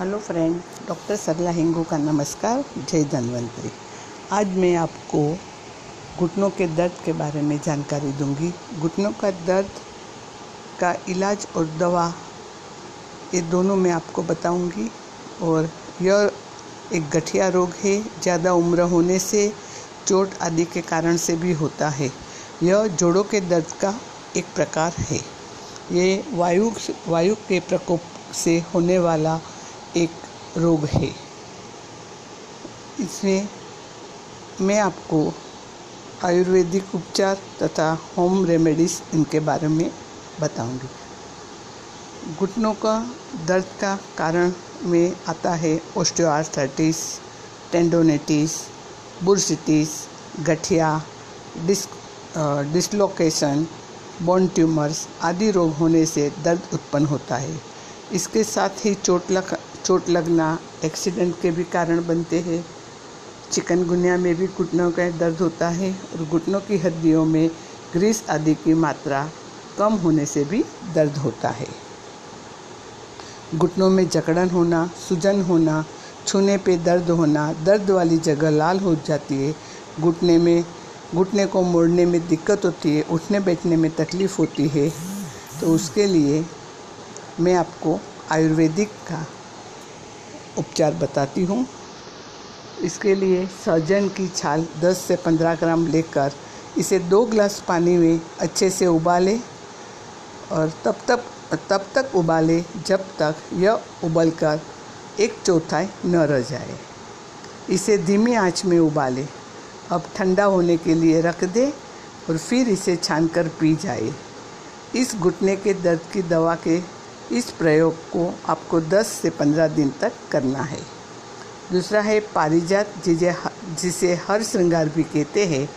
Hello friend, doctor Sarla Hingu का नमस्कार, जय धन्वंतरी। आज मैं आपको घुटनों के दर्द के बारे में जानकारी दूँगी। घुटनों का दर्द का इलाज और दवा, ये दोनों मैं आपको बताऊँगी। और यह एक गठिया रोग है, ज़्यादा उम्र होने से, चोट आदि के कारण से भी होता है। यह जोड़ों के दर्द का एक प्रकार है। ये वायु वायु के प्रकोप से होने वाला एक रोग है। इसमें मैं आपको आयुर्वेदिक उपचार तथा होम रेमेडीज इनके बारे में बताऊँगी। घुटनों का दर्द का कारण में आता है ओस्टियोआर्थराइटिस टेंडोनेटिस बुरसिटिस गठिया डिस्क डिसलोकेशन बोन ट्यूमर्स आदि रोग होने से दर्द उत्पन्न होता है। इसके साथ ही चोट लग चोट लगना एक्सीडेंट के भी कारण बनते हैं। चिकनगुनिया में भी घुटनों का दर्द होता है और घुटनों की हड्डियों में ग्रीस आदि की मात्रा कम होने से भी दर्द होता है। घुटनों में जकड़न होना, सूजन होना, छूने पे दर्द होना, दर्द वाली जगह लाल हो जाती है। घुटने में, घुटने को मोड़ने में दिक्कत होती है, उठने बैठने में तकलीफ़ होती है। तो उसके लिए मैं आपको आयुर्वेदिक का उपचार बताती हूँ। इसके लिए सहजन की छाल 10 से 15 ग्राम लेकर इसे दो गिलास पानी में अच्छे से उबालें और तब तक तब तक उबालें जब तक यह उबलकर एक चौथाई न रह जाए। इसे धीमी आँच में उबालें। अब ठंडा होने के लिए रख दें और फिर इसे छानकर पी जाए। इस घुटने के दर्द की दवा के इस प्रयोग को आपको 10 से 15 दिन तक करना है। दूसरा है पारिजात, जिसे जिसे हर श्रृंगार भी कहते हैं।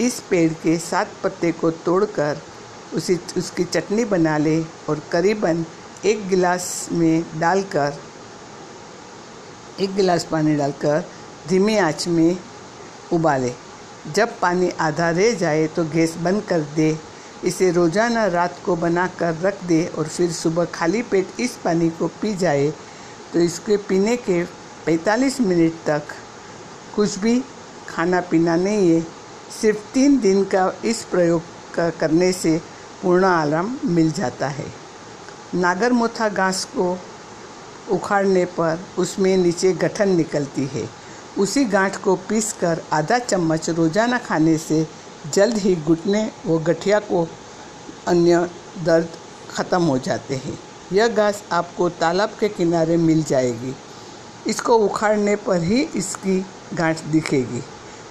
इस पेड़ के सात पत्ते को तोड़कर उसी, उसकी चटनी बना ले और करीबन एक गिलास में डालकर, एक गिलास पानी डालकर धीमी आँच में उबाले। जब पानी आधा रह जाए तो गैस बंद कर दे। इसे रोज़ाना रात को बनाकर रख दे और फिर सुबह खाली पेट इस पानी को पी जाए तो इसके पीने के 45 मिनट तक कुछ भी खाना पीना नहीं है। सिर्फ़ तीन दिन का इस प्रयोग का करने से पूर्ण आराम मिल जाता है। नागरमोथा घास को उखाड़ने पर उसमें नीचे गठन निकलती है। उसी गांठ को पीसकर आधा चम्मच रोज़ाना खाने से जल्द ही घुटने व गठिया को अन्य दर्द ख़त्म हो जाते हैं। यह घास आपको तालाब के किनारे मिल जाएगी। इसको उखाड़ने पर ही इसकी गांठ दिखेगी।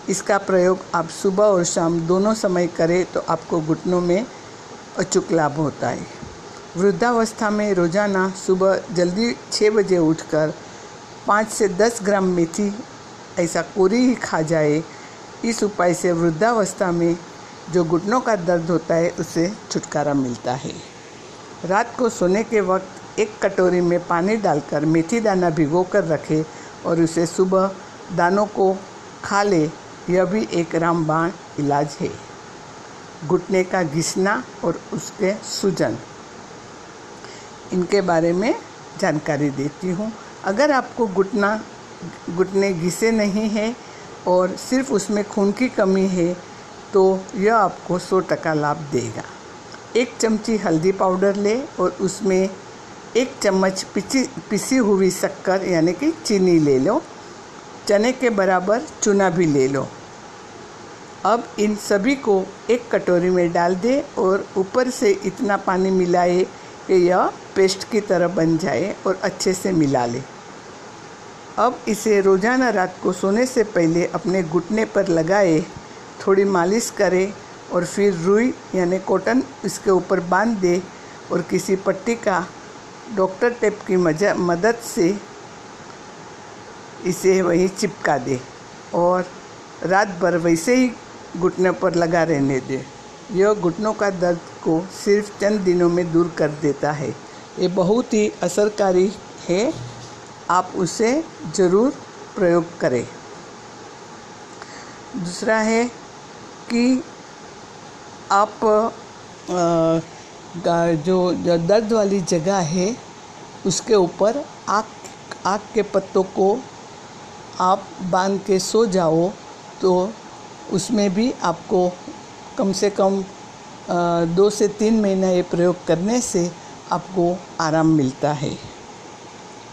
इसका प्रयोग आप सुबह और शाम दोनों समय करें तो आपको घुटनों में अचूक लाभ होता है। वृद्धावस्था में रोज़ाना सुबह जल्दी छः बजे उठकर पाँच से दस ग्राम मेथी ऐसा कोरी ही खा जाए इस उपाय से वृद्धावस्था में जो घुटनों का दर्द होता है, उसे छुटकारा मिलता है। रात को सोने के वक्त एक कटोरी में पानी डालकर मेथी दाना भिगो कर रखें और उसे सुबह दानों को खा ले, यह भी एक रामबाण इलाज है। घुटने का घिसना और उसके सूजन। इनके बारे में जानकारी देती हूँ। अगर आपको घुटना, घुटने घिसे नहीं हैं और सिर्फ़ उसमें खून की कमी है तो यह आपको सौ टका लाभ देगा। एक चमची हल्दी पाउडर ले और उसमें एक चम्मच पिची, पिसी हुई शक्कर, यानी कि चीनी ले लो। चने के बराबर चूना भी ले लो। अब इन सभी को एक कटोरी में डाल दे और ऊपर से इतना पानी मिलाए कि यह पेस्ट की तरह बन जाए और अच्छे से मिला ले। अब इसे रोज़ाना रात को सोने से पहले अपने घुटने पर लगाए, थोड़ी मालिश करें और फिर रुई यानी कॉटन इसके ऊपर बाँध दे और किसी पट्टी का डॉक्टर टेप की मदद से इसे वहीं चिपका दे और रात भर वैसे ही घुटने पर लगा रहने दे। यह घुटनों का दर्द को सिर्फ़ चंद दिनों में दूर कर देता है। ये बहुत ही असरकारी है। आप उसे ज़रूर प्रयोग करें। दूसरा है कि आप जो, दर्द वाली जगह है उसके ऊपर आग आग के पत्तों को आप बाँध के सो जाओ तो उसमें भी आपको कम से कम दो से तीन महीना ये प्रयोग करने से आपको आराम मिलता है।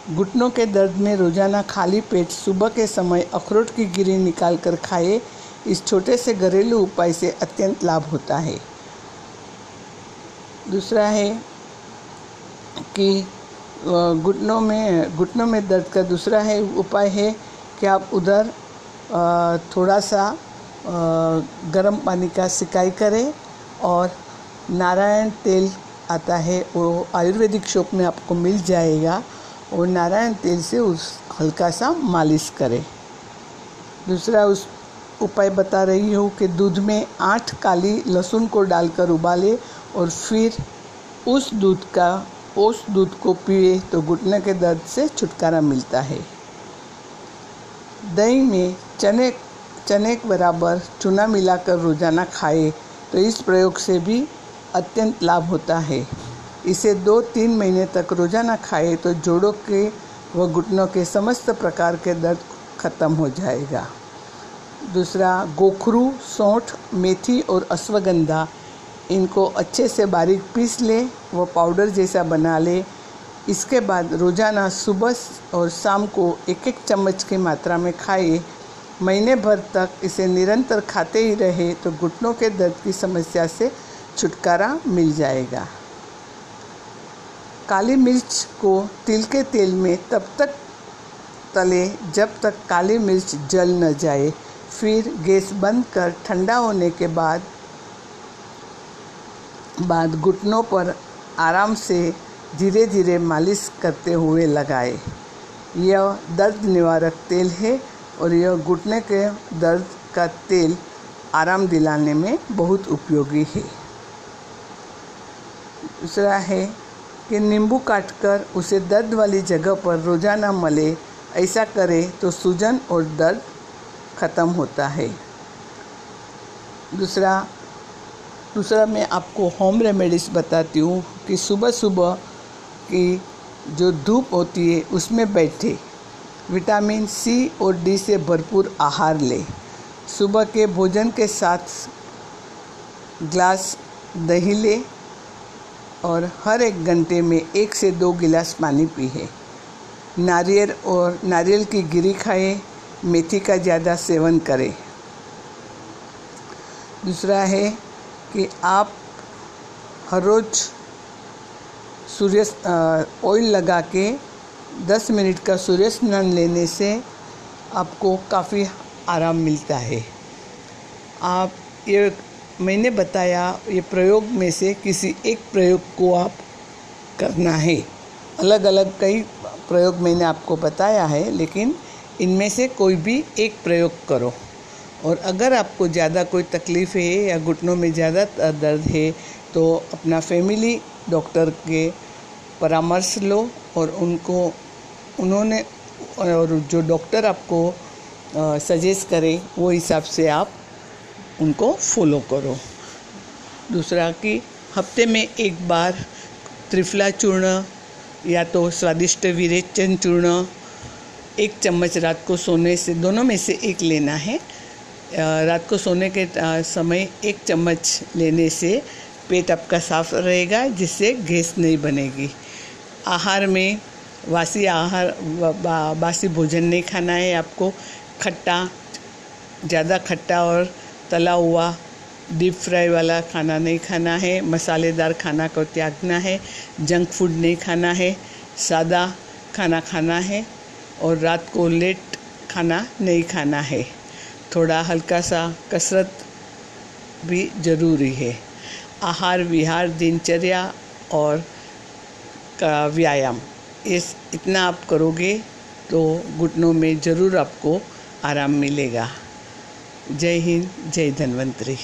घुटनों के दर्द में रोज़ाना खाली पेट सुबह के समय अखरोट की गिरी निकाल कर खाए, इस छोटे से घरेलू उपाय से अत्यंत लाभ होता है। दूसरा है कि घुटनों में घुटनों में दर्द का दूसरा है, उपाय है कि आप उधर थोड़ा सा गर्म पानी का सिकाई करें और नारायण तेल आता है, वो आयुर्वेदिक शॉप में आपको मिल जाएगा। और नारायण तेल से उस हल्का सा मालिश करें। दूसरा उस उपाय बता रही हूँ कि दूध में आठ काली लहसुन को डालकर उबाले और फिर उस दूध का, उस दूध को पिए तो घुटने के दर्द से छुटकारा मिलता है। दही में चने चने के बराबर चूना मिलाकर रोज़ाना खाए तो इस प्रयोग से भी अत्यंत लाभ होता है। इसे दो तीन महीने तक रोज़ाना खाए तो जोड़ों के व घुटनों के समस्त प्रकार के दर्द खत्म हो जाएगा। दूसरा, गोखरू, सौंठ, मेथी और अश्वगंधा, इनको अच्छे से बारीक पीस ले व पाउडर जैसा बना ले। इसके बाद रोज़ाना सुबह और शाम को एक एक चम्मच की मात्रा में खाए। महीने भर तक इसे निरंतर खाते ही रहे तो घुटनों के दर्द की समस्या से छुटकारा मिल जाएगा। काली मिर्च को तिल के तेल में तब तक तले, जब तक काली मिर्च जल न जाए। फिर गैस बंद कर ठंडा होने के बाद बाद घुटनों पर आराम से धीरे धीरे मालिश करते हुए लगाए। यह दर्द निवारक तेल है और यह घुटने के दर्द का तेल आराम दिलाने में बहुत उपयोगी है। दूसरा है कि नींबू काटकर उसे दर्द वाली जगह पर रोज़ाना मले, ऐसा करें तो सूजन और दर्द ख़त्म होता है। दूसरा दूसरा मैं आपको होम रेमेडीज़ बताती हूँ कि सुबह सुबह की जो धूप होती है, उसमें बैठे विटामिन सी और डी से भरपूर आहार ले। सुबह के भोजन के साथ ग्लास दही ले और हर एक घंटे में एक से दो गिलास पानी पिए। नारियल और नारियल की गिरी खाए, मेथी का ज़्यादा सेवन करें। दूसरा है कि आप हर रोज़ सूर्य ऑयल लगा के 10 मिनट का सूर्य स्नान लेने से आपको काफ़ी आराम मिलता है। आप ये मैंने बताया, ये प्रयोग में से किसी एक प्रयोग को आप करना है। अलग अलग कई प्रयोग मैंने आपको बताया है, लेकिन इनमें से कोई भी एक प्रयोग करो। और अगर आपको ज़्यादा कोई तकलीफ़ है या घुटनों में ज़्यादा दर्द है तो अपना फैमिली डॉक्टर के परामर्श लो और उनको, उन्होंने, और जो डॉक्टर आपको सजेस्ट करे, वो हिसाब से आप उनको फॉलो करो। दूसरा कि हफ़्ते में एक बार त्रिफला चूर्ण या तो स्वादिष्ट विरेचन चूर्ण एक चम्मच रात को सोने से, दोनों में से एक लेना है। रात को सोने के समय एक चम्मच लेने से पेट आपका साफ़ रहेगा, जिससे गैस नहीं बनेगी। आहार में वासी आहार बासी भोजन नहीं खाना है, आपको खट्टा, ज़्यादा खट्टा और तला हुआ डीप फ्राई वाला खाना नहीं खाना है, मसालेदार खाना को त्यागना है जंक फ़ूड नहीं खाना है, सादा खाना खाना है और रात को लेट खाना नहीं खाना है। थोड़ा हल्का सा कसरत भी ज़रूरी है। आहार, विहार, दिनचर्या और का व्यायाम, इस इतना आप करोगे तो घुटनों में ज़रूर आपको आराम मिलेगा। जय हिंद जय धन्वंतरी।